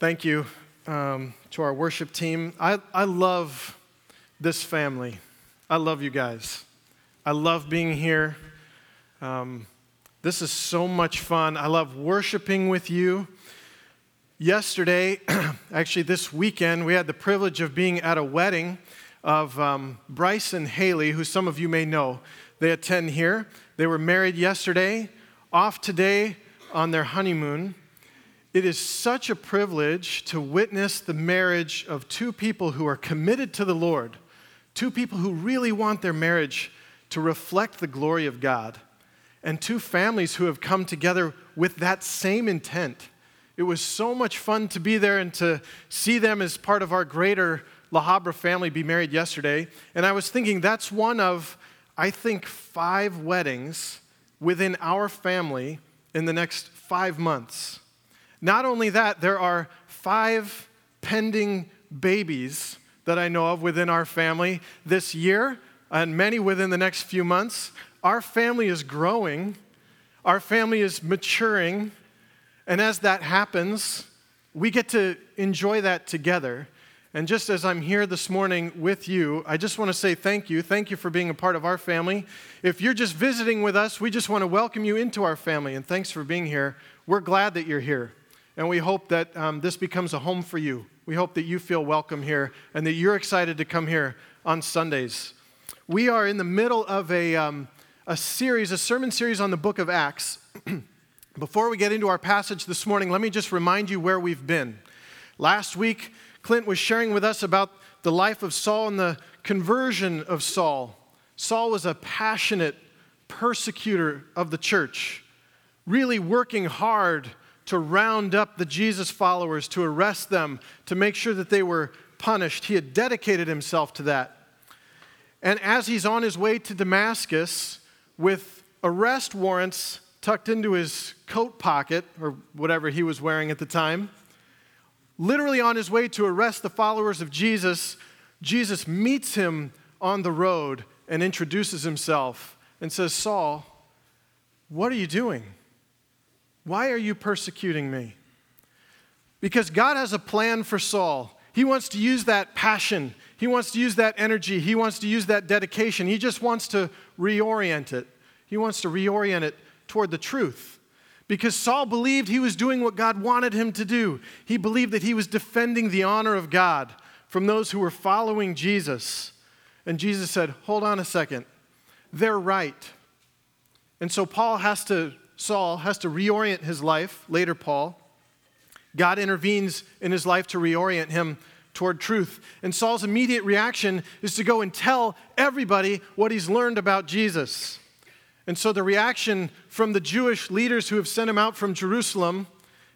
Thank you um, to our worship team. I, I love this family. I love you guys. I love being here. Um, this is so much fun. I love worshiping with you. Yesterday, actually, this weekend, we had the privilege of being at a wedding of um, Bryce and Haley, who some of you may know. They attend here. They were married yesterday, off today on their honeymoon. It is such a privilege to witness the marriage of two people who are committed to the Lord, two people who really want their marriage to reflect the glory of God, and two families who have come together with that same intent. It was so much fun to be there and to see them as part of our greater La Habra family be married yesterday. And I was thinking that's one of, I think, five weddings within our family in the next five months. Not only that, there are five pending babies that I know of within our family this year, and many within the next few months. Our family is growing, our family is maturing, and as that happens, we get to enjoy that together. And just as I'm here this morning with you, I just want to say thank you. Thank you for being a part of our family. If you're just visiting with us, we just want to welcome you into our family. And thanks for being here. We're glad that you're here. And we hope that um, this becomes a home for you. We hope that you feel welcome here and that you're excited to come here on Sundays. We are in the middle of a, um, a series, a sermon series on the book of Acts. Before we get into our passage this morning, let me just remind you where we've been. Last week, Clint was sharing with us about the life of Saul and the conversion of Saul. Saul was a passionate persecutor of the church, really working hard to round up the Jesus followers, to arrest them, to make sure that they were punished. He had dedicated himself to that. And as he's on his way to Damascus with arrest warrants tucked into his coat pocket, or whatever he was wearing at the time, literally on his way to arrest the followers of Jesus, Jesus meets him on the road and introduces himself and says, Saul, what are you doing? Why are you persecuting me? Because God has a plan for Saul. He wants to use that passion, he wants to use that energy, he wants to use that dedication. He just wants to reorient it. He wants to reorient it toward the truth because Saul believed he was doing what God wanted him to do. He believed that he was defending the honor of God from those who were following Jesus. And Jesus said, Hold on a second. They're right. And so Paul has to, Saul has to reorient his life, later Paul. God intervenes in his life to reorient him toward truth. And Saul's immediate reaction is to go and tell everybody what he's learned about Jesus. And so the reaction from the Jewish leaders who have sent him out from Jerusalem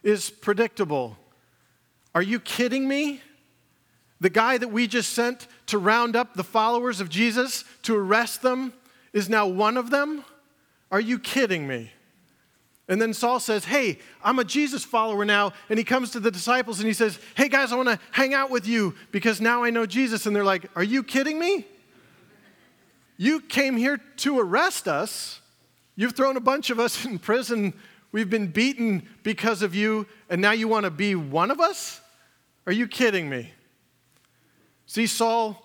is predictable. Are you kidding me? The guy that we just sent to round up the followers of Jesus, to arrest them, is now one of them? Are you kidding me? And then Saul says, Hey, I'm a Jesus follower now. And he comes to the disciples and he says, Hey guys, I want to hang out with you because now I know Jesus. And they're like, Are you kidding me? You came here to arrest us. You've thrown a bunch of us in prison. We've been beaten because of you, and now you want to be one of us? Are you kidding me? See, Saul,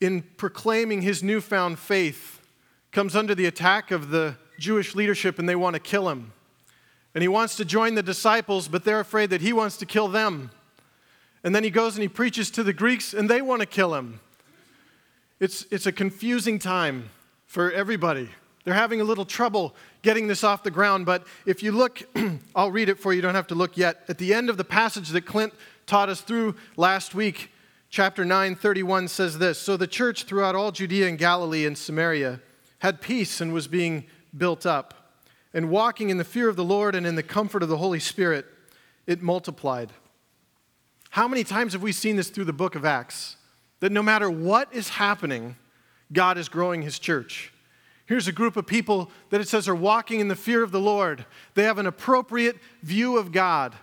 in proclaiming his newfound faith, comes under the attack of the Jewish leadership and they want to kill him. And he wants to join the disciples, but they're afraid that he wants to kill them. And then he goes and he preaches to the Greeks and they want to kill him. It's, it's a confusing time for everybody. They're having a little trouble getting this off the ground, but if you look, I'll read it for you, you don't have to look yet. At the end of the passage that Clint taught us through last week, chapter 9, 31 says this So the church throughout all Judea and Galilee and Samaria had peace and was being built up. And walking in the fear of the Lord and in the comfort of the Holy Spirit, it multiplied. How many times have we seen this through the book of Acts? That no matter what is happening, God is growing his church. Here's a group of people that it says are walking in the fear of the Lord. They have an appropriate view of God.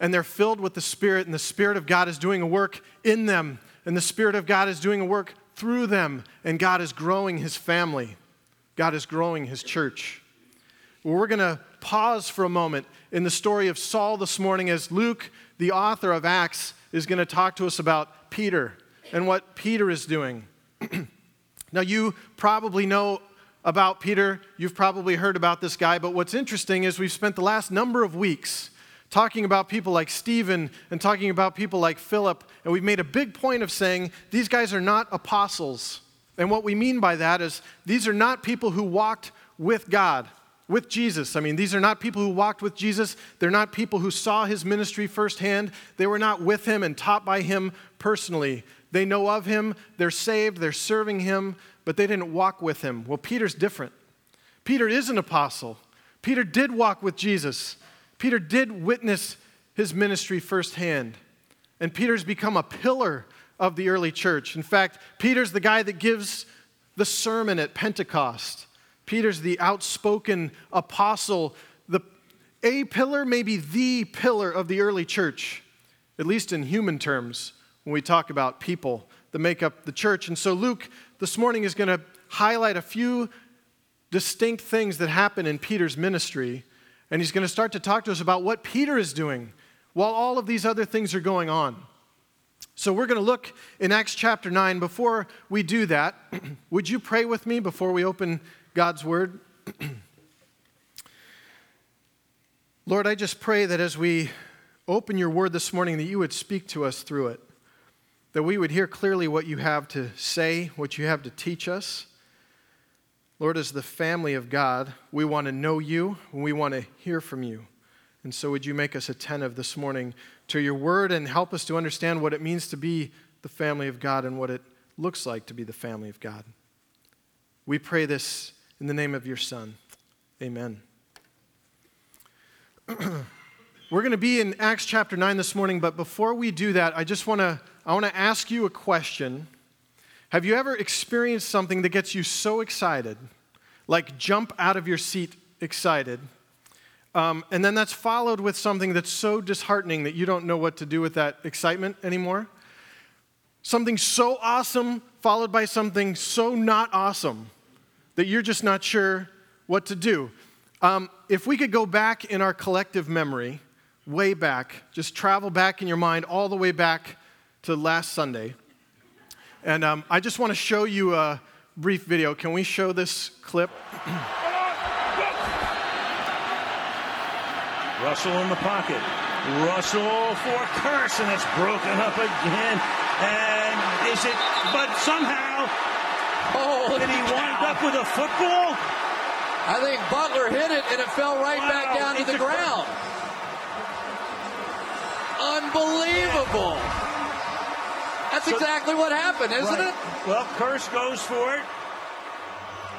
And they're filled with the Spirit, and the Spirit of God is doing a work in them, and the Spirit of God is doing a work through them, and God is growing His family. God is growing His church. Well, we're going to pause for a moment in the story of Saul this morning as Luke, the author of Acts, is going to talk to us about Peter and what Peter is doing. now, you probably know about Peter. You've probably heard about this guy, but what's interesting is we've spent the last number of weeks talking about people like Stephen and talking about people like Philip, and we've made a big point of saying these guys are not apostles. And what we mean by that is these are not people who walked with God, with Jesus. I mean, these are not people who walked with Jesus. They're not people who saw his ministry firsthand. They were not with him and taught by him personally. They know of him, they're saved, they're serving him, but they didn't walk with him. Well, Peter's different. Peter is an apostle. Peter did walk with Jesus. Peter did witness his ministry firsthand. And Peter's become a pillar of the early church. In fact, Peter's the guy that gives the sermon at Pentecost. Peter's the outspoken apostle, the a pillar, maybe the pillar of the early church, at least in human terms, when we talk about people that make up the church. And so Luke this morning is going to highlight a few distinct things that happen in Peter's ministry, and he's going to start to talk to us about what Peter is doing while all of these other things are going on. So we're going to look in Acts chapter 9. Before we do that, would you pray with me before we open God's word? Lord, I just pray that as we open your word this morning, that you would speak to us through it, that we would hear clearly what you have to say, what you have to teach us. Lord, as the family of God, we want to know you and we want to hear from you. And so, would you make us attentive this morning to your word and help us to understand what it means to be the family of God and what it looks like to be the family of God? We pray this in the name of your Son. Amen. We're going to be in Acts chapter 9 this morning, but before we do that, I just want to I want to ask you a question. Have you ever experienced something that gets you so excited, like jump out of your seat excited, um, and then that's followed with something that's so disheartening that you don't know what to do with that excitement anymore. Something so awesome followed by something so not awesome that you're just not sure what to do. Um, if we could go back in our collective memory, way back, just travel back in your mind all the way back to last Sunday. And um, I just want to show you a brief video. Can we show this clip? Russell in the pocket. Russell for Kearse, and it's broken up again. And is it? But somehow, oh, did he wind up with a football? I think Butler hit it, and it fell right wow, back down to the ground. Unbelievable. That's so, exactly what happened, isn't right. it? Well, Kearse goes for it.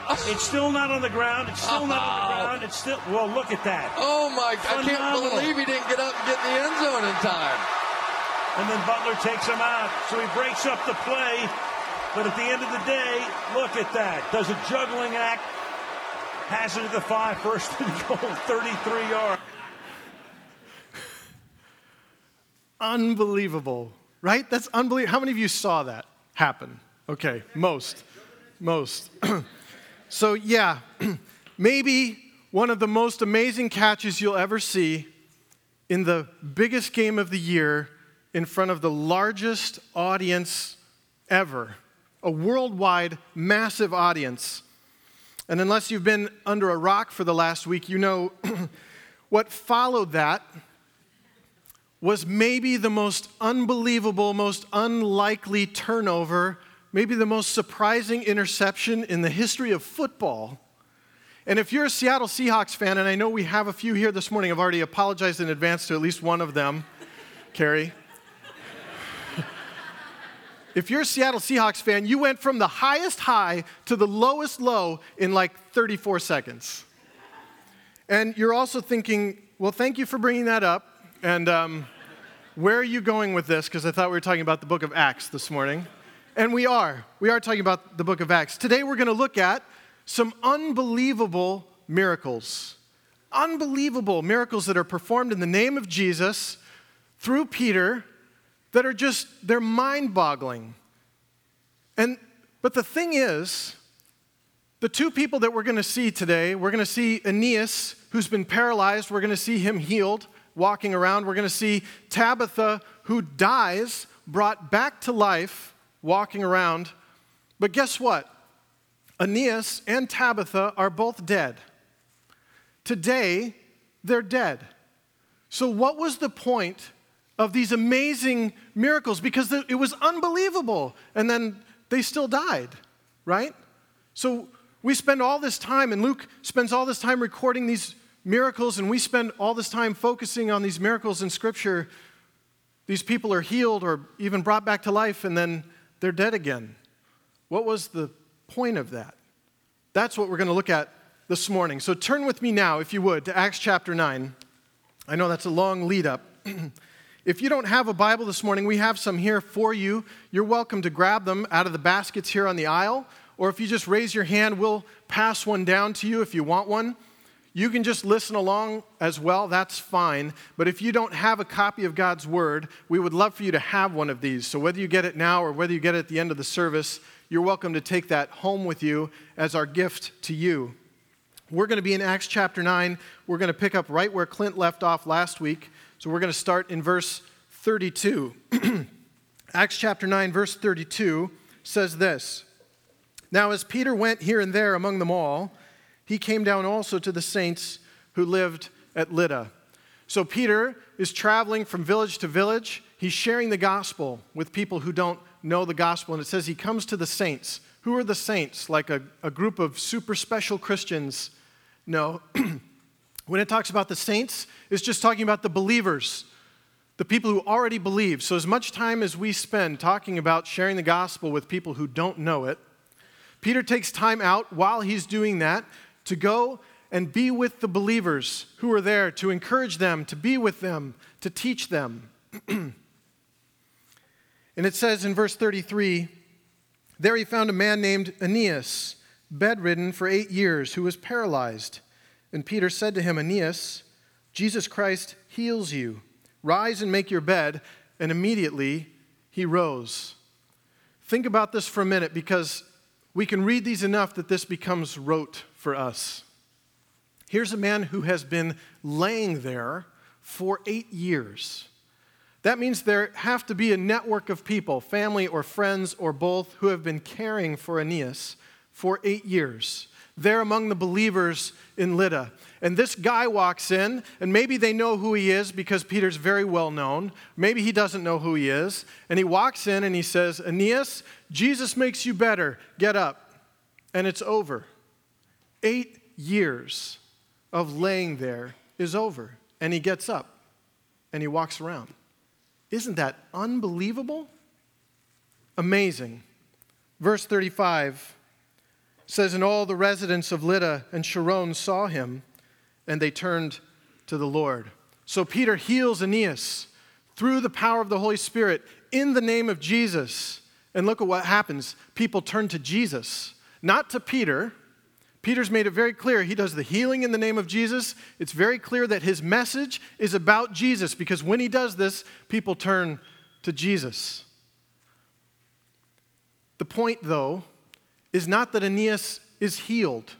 It's still not on the ground. It's still not on the ground. It's still. Well, look at that. Oh my! Phenomenal. I can't believe he didn't get up and get in the end zone in time. And then Butler takes him out, so he breaks up the play. But at the end of the day, look at that. Does a juggling act. Has it to the five, first and goal, 33 yards. Unbelievable, right? That's unbelievable. How many of you saw that happen? Okay, most. Most. So, yeah, maybe one of the most amazing catches you'll ever see in the biggest game of the year in front of the largest audience ever, a worldwide massive audience. And unless you've been under a rock for the last week, you know what followed that was maybe the most unbelievable, most unlikely turnover maybe the most surprising interception in the history of football. And if you're a Seattle Seahawks fan, and I know we have a few here this morning, I've already apologized in advance to at least one of them, Carrie. if you're a Seattle Seahawks fan, you went from the highest high to the lowest low in like 34 seconds. And you're also thinking, well, thank you for bringing that up. And um, where are you going with this? Because I thought we were talking about the book of Acts this morning. And we are. We are talking about the book of Acts. Today we're going to look at some unbelievable miracles. Unbelievable miracles that are performed in the name of Jesus through Peter that are just, they're mind boggling. And, but the thing is, the two people that we're going to see today, we're going to see Aeneas, who's been paralyzed, we're going to see him healed, walking around. We're going to see Tabitha, who dies, brought back to life, walking around. But guess what? Aeneas and Tabitha are both dead. Today, they're dead. So, what was the point of these amazing miracles? Because it was unbelievable. And then they still died, right? So, we spend all this time, and Luke spends all this time recording these miracles, and we spend all this time focusing on these miracles in Scripture. These people are healed or even brought back to life, and then they're dead again. What was the point of that? That's what we're going to look at this morning. So turn with me now, if you would, to Acts chapter 9. I know that's a long lead up. if you don't have a Bible this morning, we have some here for you. You're welcome to grab them out of the baskets here on the aisle, or if you just raise your hand, we'll pass one down to you if you want one. You can just listen along as well, that's fine. But if you don't have a copy of God's Word, we would love for you to have one of these. So whether you get it now or whether you get it at the end of the service, you're welcome to take that home with you as our gift to you. We're going to be in Acts chapter 9. We're going to pick up right where Clint left off last week. So we're going to start in verse 32. Acts chapter 9, verse 32 says this Now, as Peter went here and there among them all, he came down also to the saints who lived at Lydda. So Peter is traveling from village to village. He's sharing the gospel with people who don't know the gospel. And it says he comes to the saints. Who are the saints? Like a, a group of super special Christians? No. when it talks about the saints, it's just talking about the believers, the people who already believe. So, as much time as we spend talking about sharing the gospel with people who don't know it, Peter takes time out while he's doing that to go and be with the believers who are there, to encourage them, to be with them, to teach them. and it says in verse 33 there he found a man named Aeneas, bedridden for eight years, who was paralyzed. And Peter said to him, Aeneas, Jesus Christ heals you. Rise and make your bed. And immediately he rose. Think about this for a minute because we can read these enough that this becomes rote for us. Here's a man who has been laying there for eight years. That means there have to be a network of people, family or friends or both, who have been caring for Aeneas for eight years. They're among the believers in Lydda. And this guy walks in, and maybe they know who he is because Peter's very well known. Maybe he doesn't know who he is. And he walks in and he says, Aeneas, Jesus makes you better. Get up. And it's over. Eight years of laying there is over. And he gets up and he walks around. Isn't that unbelievable? Amazing. Verse 35 says, And all the residents of Lydda and Sharon saw him, and they turned to the Lord. So Peter heals Aeneas through the power of the Holy Spirit in the name of Jesus. And look at what happens. People turn to Jesus, not to Peter Peter's made it very clear he does the healing in the name of Jesus. It's very clear that his message is about Jesus because when he does this, people turn to Jesus. The point, though, is not that Aeneas is healed.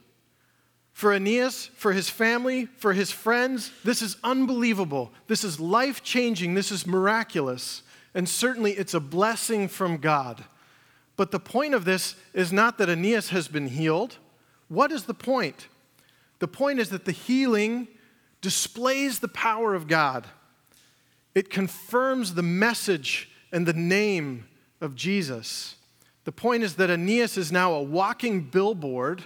For Aeneas, for his family, for his friends, this is unbelievable. This is life changing. This is miraculous. And certainly it's a blessing from God. But the point of this is not that Aeneas has been healed what is the point? The point is that the healing displays the power of God. It confirms the message and the name of Jesus. The point is that Aeneas is now a walking billboard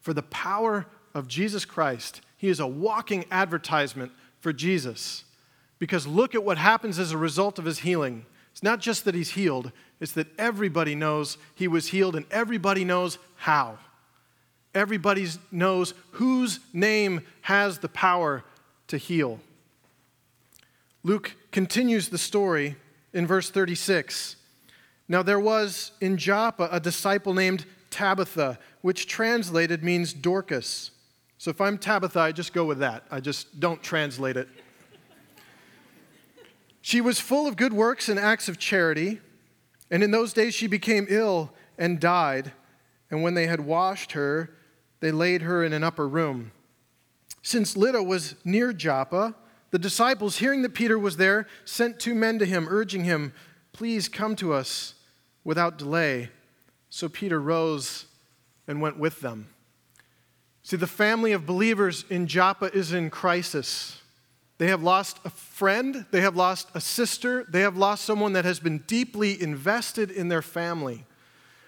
for the power of Jesus Christ. He is a walking advertisement for Jesus. Because look at what happens as a result of his healing. It's not just that he's healed, it's that everybody knows he was healed and everybody knows how everybody knows whose name has the power to heal. Luke continues the story in verse 36. Now there was in Joppa a disciple named Tabitha, which translated means Dorcas. So if I'm Tabitha, I just go with that. I just don't translate it. she was full of good works and acts of charity, and in those days she became ill and died. And when they had washed her, they laid her in an upper room. Since Lydda was near Joppa, the disciples, hearing that Peter was there, sent two men to him, urging him, Please come to us without delay. So Peter rose and went with them. See, the family of believers in Joppa is in crisis. They have lost a friend, they have lost a sister, they have lost someone that has been deeply invested in their family.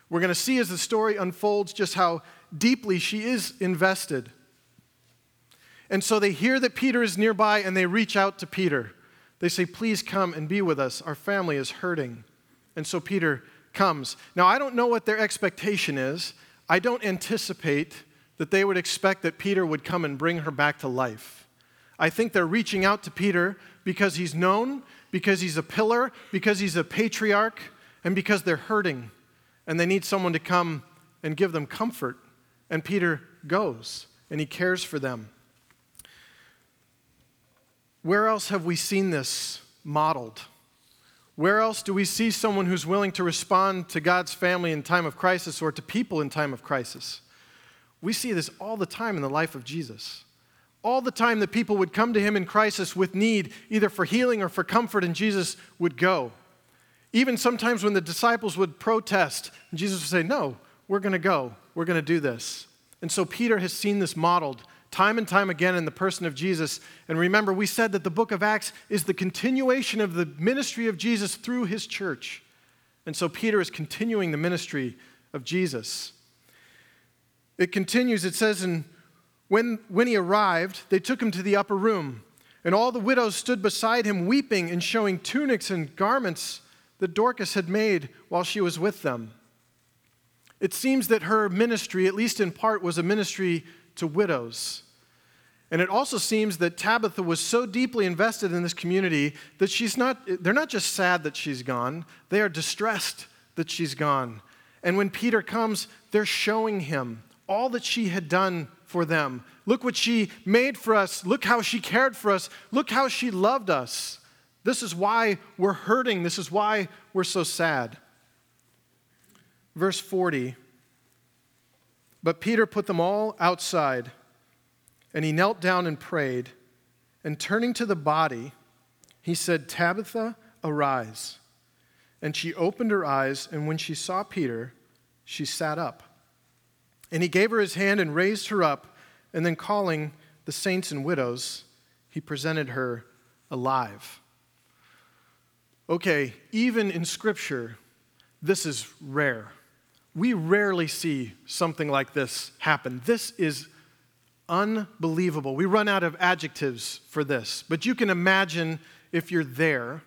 We're going to see as the story unfolds just how deeply she is invested. And so they hear that Peter is nearby and they reach out to Peter. They say, Please come and be with us. Our family is hurting. And so Peter comes. Now, I don't know what their expectation is. I don't anticipate that they would expect that Peter would come and bring her back to life. I think they're reaching out to Peter because he's known, because he's a pillar, because he's a patriarch, and because they're hurting. And they need someone to come and give them comfort. And Peter goes and he cares for them. Where else have we seen this modeled? Where else do we see someone who's willing to respond to God's family in time of crisis or to people in time of crisis? We see this all the time in the life of Jesus. All the time that people would come to him in crisis with need, either for healing or for comfort, and Jesus would go. Even sometimes when the disciples would protest, Jesus would say, No, we're going to go. We're going to do this. And so Peter has seen this modeled time and time again in the person of Jesus. And remember, we said that the book of Acts is the continuation of the ministry of Jesus through his church. And so Peter is continuing the ministry of Jesus. It continues, it says, and when, when he arrived, they took him to the upper room, and all the widows stood beside him, weeping and showing tunics and garments that Dorcas had made while she was with them. It seems that her ministry, at least in part, was a ministry to widows. And it also seems that Tabitha was so deeply invested in this community that she's not, they're not just sad that she's gone, they are distressed that she's gone. And when Peter comes, they're showing him all that she had done for them. Look what she made for us. Look how she cared for us. Look how she loved us. This is why we're hurting. This is why we're so sad. Verse 40 But Peter put them all outside, and he knelt down and prayed. And turning to the body, he said, Tabitha, arise. And she opened her eyes, and when she saw Peter, she sat up. And he gave her his hand and raised her up, and then calling the saints and widows, he presented her alive. Okay, even in Scripture, this is rare. We rarely see something like this happen. This is unbelievable. We run out of adjectives for this, but you can imagine if you're there,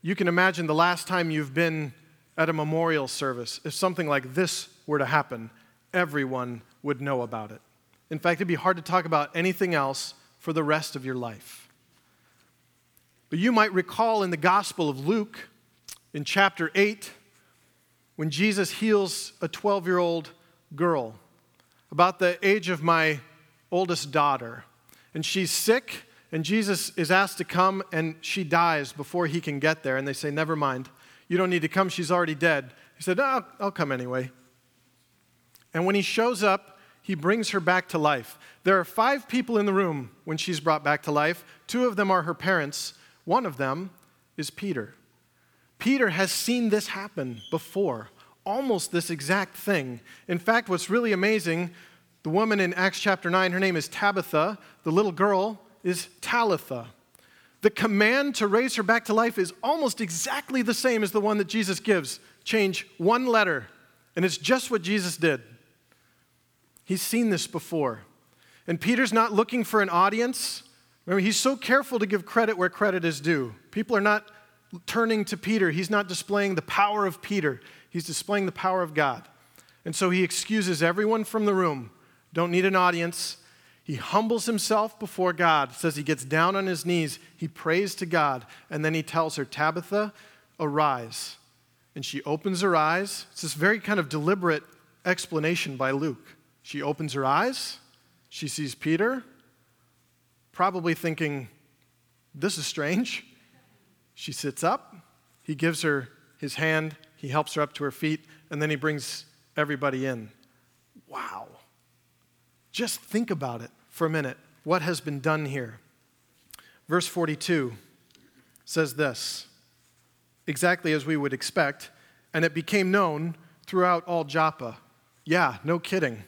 you can imagine the last time you've been at a memorial service, if something like this were to happen everyone would know about it. In fact, it'd be hard to talk about anything else for the rest of your life. But you might recall in the Gospel of Luke, in chapter 8, when Jesus heals a 12 year old girl, about the age of my oldest daughter. And she's sick, and Jesus is asked to come, and she dies before he can get there. And they say, Never mind, you don't need to come, she's already dead. He said, oh, I'll come anyway. And when he shows up, he brings her back to life. There are five people in the room when she's brought back to life. Two of them are her parents, one of them is Peter. Peter has seen this happen before, almost this exact thing. In fact, what's really amazing, the woman in Acts chapter 9, her name is Tabitha, the little girl is Talitha. The command to raise her back to life is almost exactly the same as the one that Jesus gives. Change one letter, and it's just what Jesus did. He's seen this before. And Peter's not looking for an audience. Remember, he's so careful to give credit where credit is due. People are not turning to Peter. He's not displaying the power of Peter, he's displaying the power of God. And so he excuses everyone from the room. Don't need an audience. He humbles himself before God, says he gets down on his knees, he prays to God, and then he tells her, Tabitha, arise. And she opens her eyes. It's this very kind of deliberate explanation by Luke. She opens her eyes. She sees Peter, probably thinking, This is strange. She sits up. He gives her his hand. He helps her up to her feet. And then he brings everybody in. Wow. Just think about it for a minute. what has been done here. Verse 42 says this exactly as we would expect, and it became known throughout all Joppa. Yeah, no kidding.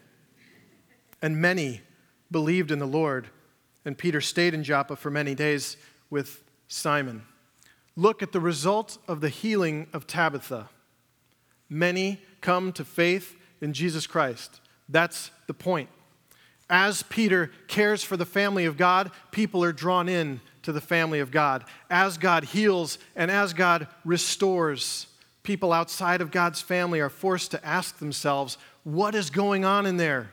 And many believed in the Lord, and Peter stayed in Joppa for many days with Simon. Look at the result of the healing of Tabitha. Many come to faith in Jesus Christ. That's the point. As Peter cares for the family of God, people are drawn in to the family of God. As God heals and as God restores, people outside of God's family are forced to ask themselves, what is going on in there?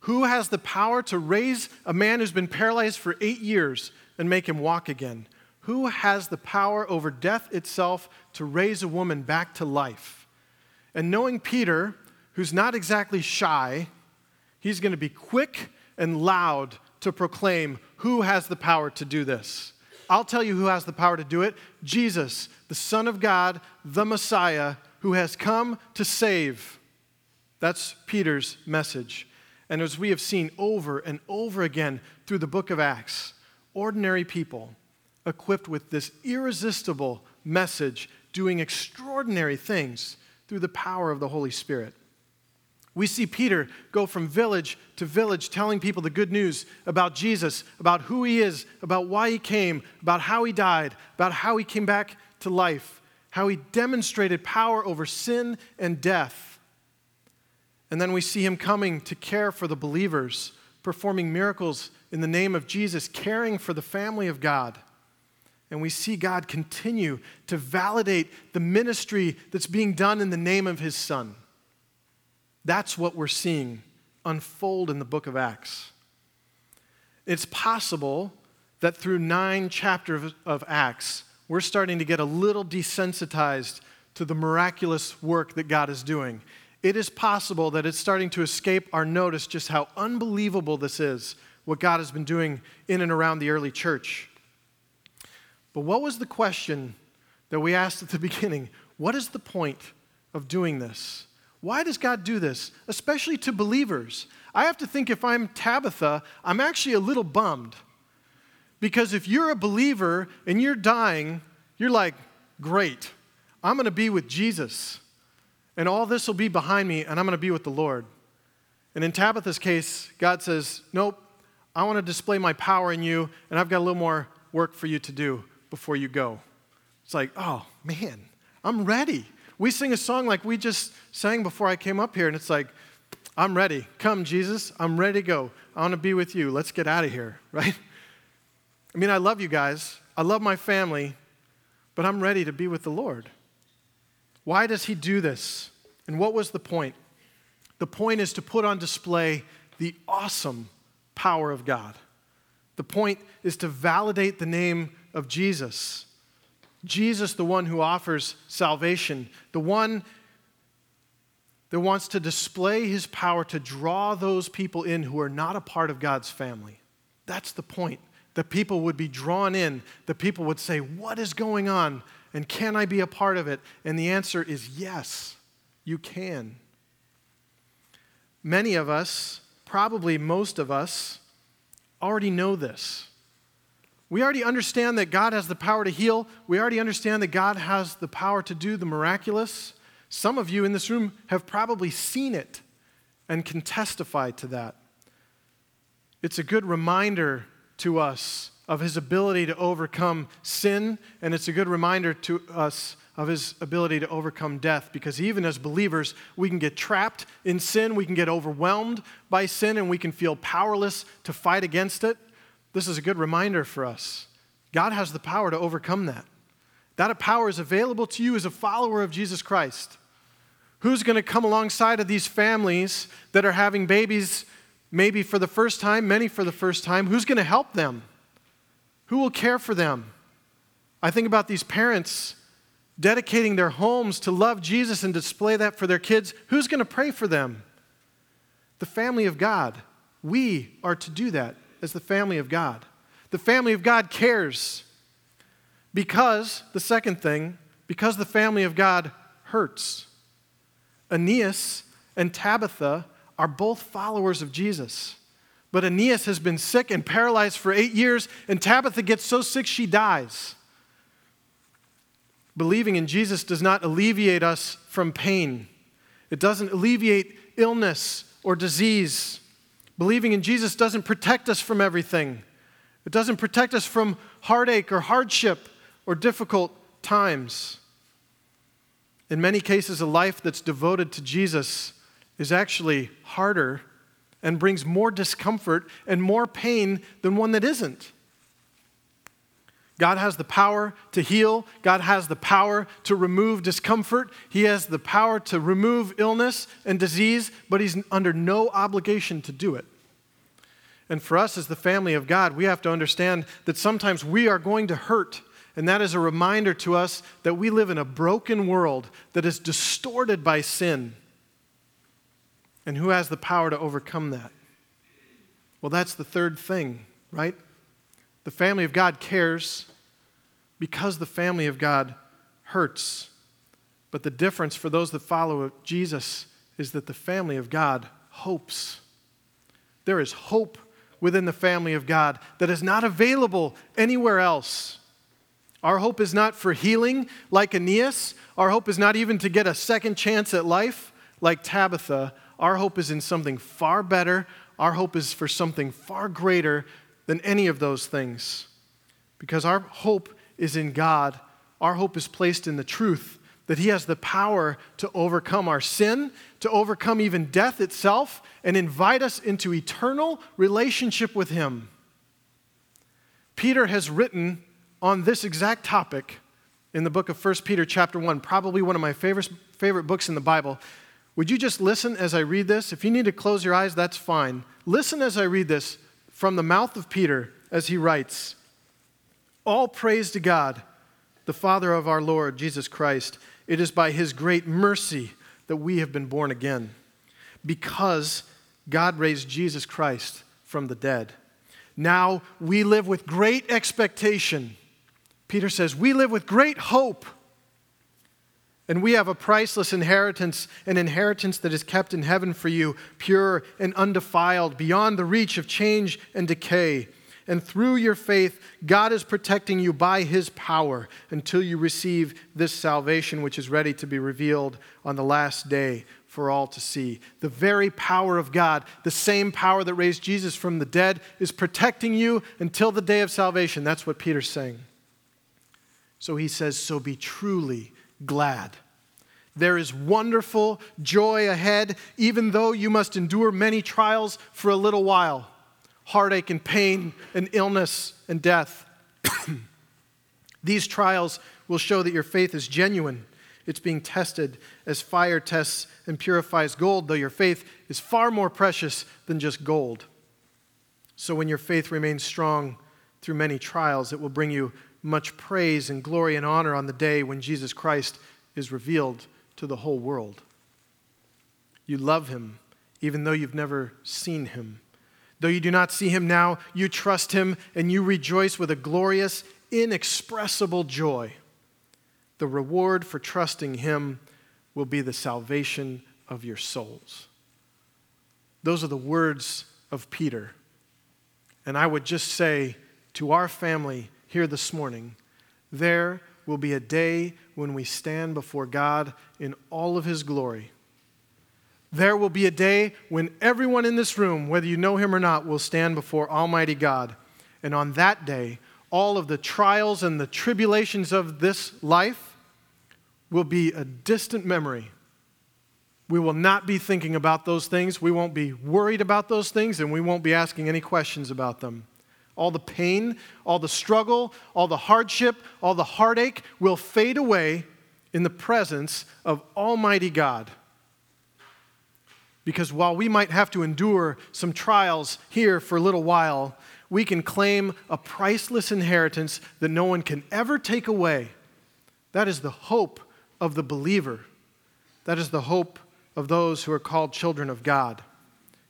Who has the power to raise a man who's been paralyzed for eight years and make him walk again? Who has the power over death itself to raise a woman back to life? And knowing Peter, who's not exactly shy, he's going to be quick and loud to proclaim who has the power to do this. I'll tell you who has the power to do it Jesus, the Son of God, the Messiah, who has come to save. That's Peter's message. And as we have seen over and over again through the book of Acts, ordinary people equipped with this irresistible message doing extraordinary things through the power of the Holy Spirit. We see Peter go from village to village telling people the good news about Jesus, about who he is, about why he came, about how he died, about how he came back to life, how he demonstrated power over sin and death. And then we see him coming to care for the believers, performing miracles in the name of Jesus, caring for the family of God. And we see God continue to validate the ministry that's being done in the name of his Son. That's what we're seeing unfold in the book of Acts. It's possible that through nine chapters of Acts, we're starting to get a little desensitized to the miraculous work that God is doing. It is possible that it's starting to escape our notice just how unbelievable this is, what God has been doing in and around the early church. But what was the question that we asked at the beginning? What is the point of doing this? Why does God do this, especially to believers? I have to think if I'm Tabitha, I'm actually a little bummed. Because if you're a believer and you're dying, you're like, great, I'm going to be with Jesus. And all this will be behind me, and I'm going to be with the Lord. And in Tabitha's case, God says, nope, I want to display my power in you, and I've got a little more work for you to do before you go. It's like, oh, man, I'm ready. We sing a song like we just sang before I came up here, and it's like, I'm ready. Come, Jesus. I'm ready to go. I want to be with you. Let's get out of here, right? I mean, I love you guys. I love my family, but I'm ready to be with the Lord. Why does he do this? And what was the point? The point is to put on display the awesome power of God. The point is to validate the name of Jesus. Jesus, the one who offers salvation, the one that wants to display his power to draw those people in who are not a part of God's family. That's the point. The people would be drawn in. The people would say, What is going on? And can I be a part of it? And the answer is yes, you can. Many of us, probably most of us, already know this. We already understand that God has the power to heal. We already understand that God has the power to do the miraculous. Some of you in this room have probably seen it and can testify to that. It's a good reminder to us of his ability to overcome sin, and it's a good reminder to us of his ability to overcome death because even as believers, we can get trapped in sin, we can get overwhelmed by sin, and we can feel powerless to fight against it. This is a good reminder for us. God has the power to overcome that. That power is available to you as a follower of Jesus Christ. Who's going to come alongside of these families that are having babies maybe for the first time, many for the first time? Who's going to help them? Who will care for them? I think about these parents dedicating their homes to love Jesus and display that for their kids. Who's going to pray for them? The family of God. We are to do that as the family of God. The family of God cares because, the second thing, because the family of God hurts. Aeneas and Tabitha are both followers of Jesus. But Aeneas has been sick and paralyzed for eight years, and Tabitha gets so sick she dies. Believing in Jesus does not alleviate us from pain, it doesn't alleviate illness or disease. Believing in Jesus doesn't protect us from everything. It doesn't protect us from heartache or hardship or difficult times. In many cases, a life that's devoted to Jesus is actually harder and brings more discomfort and more pain than one that isn't. God has the power to heal. God has the power to remove discomfort. He has the power to remove illness and disease, but He's under no obligation to do it. And for us as the family of God, we have to understand that sometimes we are going to hurt. And that is a reminder to us that we live in a broken world that is distorted by sin. And who has the power to overcome that? Well, that's the third thing, right? The family of God cares because the family of God hurts. But the difference for those that follow Jesus is that the family of God hopes. There is hope within the family of God that is not available anywhere else. Our hope is not for healing like Aeneas. Our hope is not even to get a second chance at life like Tabitha. Our hope is in something far better. Our hope is for something far greater than any of those things. Because our hope is in God. Our hope is placed in the truth that He has the power to overcome our sin, to overcome even death itself, and invite us into eternal relationship with Him. Peter has written on this exact topic in the book of 1 Peter, chapter 1, probably one of my favorite, favorite books in the Bible. Would you just listen as I read this? If you need to close your eyes, that's fine. Listen as I read this from the mouth of Peter as he writes. All praise to God, the Father of our Lord Jesus Christ. It is by his great mercy that we have been born again, because God raised Jesus Christ from the dead. Now we live with great expectation. Peter says, We live with great hope. And we have a priceless inheritance, an inheritance that is kept in heaven for you, pure and undefiled, beyond the reach of change and decay and through your faith, God is protecting you by his power until you receive this salvation, which is ready to be revealed on the last day for all to see. The very power of God, the same power that raised Jesus from the dead, is protecting you until the day of salvation. That's what Peter's saying. So he says, So be truly glad. There is wonderful joy ahead, even though you must endure many trials for a little while heartache and pain and illness and death. These trials will show that your faith is genuine. It's being tested as fire tests and purifies gold, though your faith is far more precious than just gold. So when your faith remains strong through many trials, it will bring you much praise and glory and honor on the day when Jesus Christ is revealed to the whole world. You love him even though you've never seen him. Though you do not see him now, you trust him and you rejoice with a glorious, inexpressible joy. The reward for trusting him will be the salvation of your souls. Those are the words of Peter. And I would just say to our family here this morning there will be a day when we stand before God in all of his glory there will be a day when everyone in this room, whether you know him or not, will stand before Almighty God. And on that day, all of the trials and the tribulations of this life will be a distant memory. We will not be thinking about those things. We won't be worried about those things, and we won't be asking any questions about them. All the pain, all the struggle, all the hardship, all the heartache will fade away in the presence of Almighty God. Because while we might have to endure some trials here for a little while, we can claim a priceless inheritance that no one can ever take away. That is the hope of the believer. That is the hope of those who are called children of God.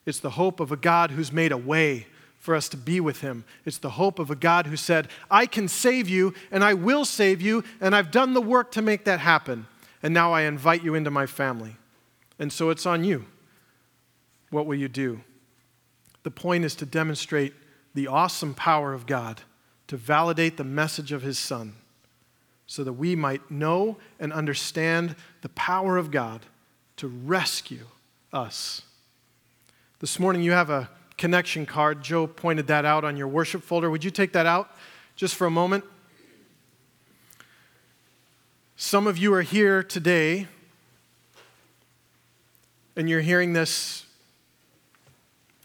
It's the hope of a God who's made a way for us to be with Him. It's the hope of a God who said, I can save you and I will save you, and I've done the work to make that happen. And now I invite you into my family. And so it's on you. What will you do? The point is to demonstrate the awesome power of God, to validate the message of His Son, so that we might know and understand the power of God to rescue us. This morning, you have a connection card. Joe pointed that out on your worship folder. Would you take that out just for a moment? Some of you are here today and you're hearing this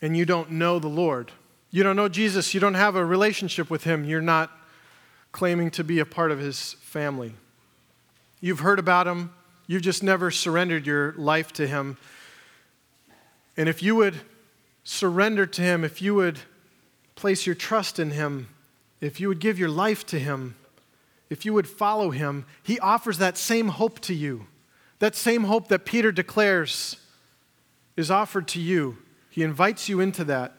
and you don't know the Lord. You don't know Jesus. You don't have a relationship with Him. You're not claiming to be a part of His family. You've heard about Him, you've just never surrendered your life to Him. And if you would surrender to Him, if you would place your trust in Him, if you would give your life to Him, if you would follow Him, He offers that same hope to you. That same hope that Peter declares is offered to you. He invites you into that.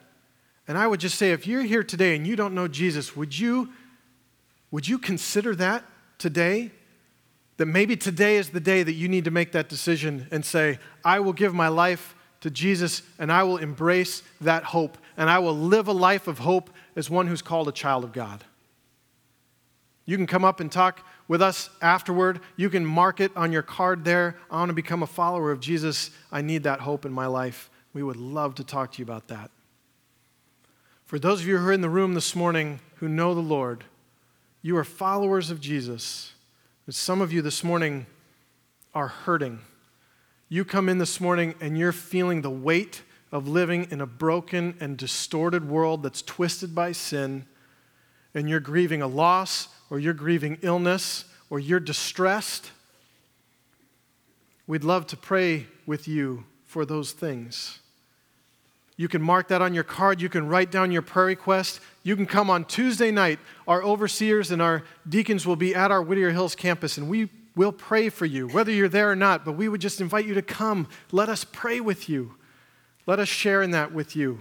And I would just say, if you're here today and you don't know Jesus, would you, would you consider that today? That maybe today is the day that you need to make that decision and say, I will give my life to Jesus and I will embrace that hope and I will live a life of hope as one who's called a child of God. You can come up and talk with us afterward. You can mark it on your card there. I want to become a follower of Jesus. I need that hope in my life. We would love to talk to you about that. For those of you who are in the room this morning who know the Lord, you are followers of Jesus. But some of you this morning are hurting. You come in this morning and you're feeling the weight of living in a broken and distorted world that's twisted by sin, and you're grieving a loss, or you're grieving illness, or you're distressed. We'd love to pray with you for those things. You can mark that on your card. You can write down your prayer request. You can come on Tuesday night. Our overseers and our deacons will be at our Whittier Hills campus, and we will pray for you, whether you're there or not. But we would just invite you to come. Let us pray with you. Let us share in that with you.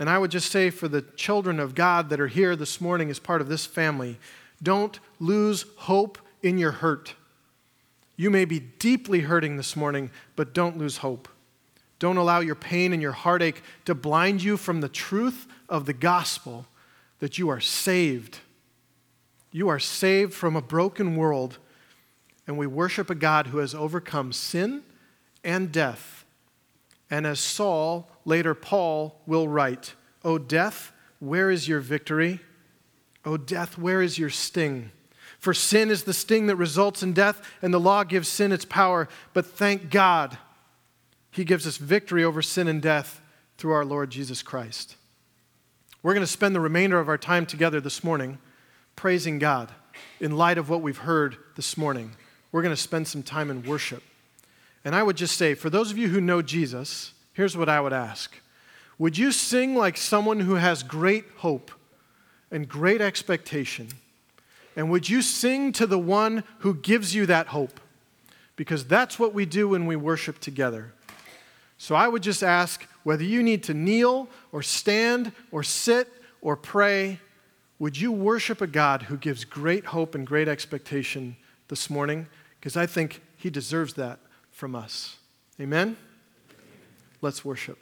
And I would just say for the children of God that are here this morning as part of this family, don't lose hope in your hurt. You may be deeply hurting this morning, but don't lose hope. Don't allow your pain and your heartache to blind you from the truth of the gospel that you are saved. You are saved from a broken world, and we worship a God who has overcome sin and death. And as Saul, later Paul, will write, O death, where is your victory? O death, where is your sting? For sin is the sting that results in death, and the law gives sin its power. But thank God he gives us victory over sin and death through our Lord Jesus Christ. We're going to spend the remainder of our time together this morning praising God in light of what we've heard this morning. We're going to spend some time in worship. And I would just say, for those of you who know Jesus, here's what I would ask Would you sing like someone who has great hope and great expectation? And would you sing to the one who gives you that hope? Because that's what we do when we worship together. So I would just ask whether you need to kneel or stand or sit or pray, would you worship a God who gives great hope and great expectation this morning? Because I think he deserves that from us. Amen? Let's worship.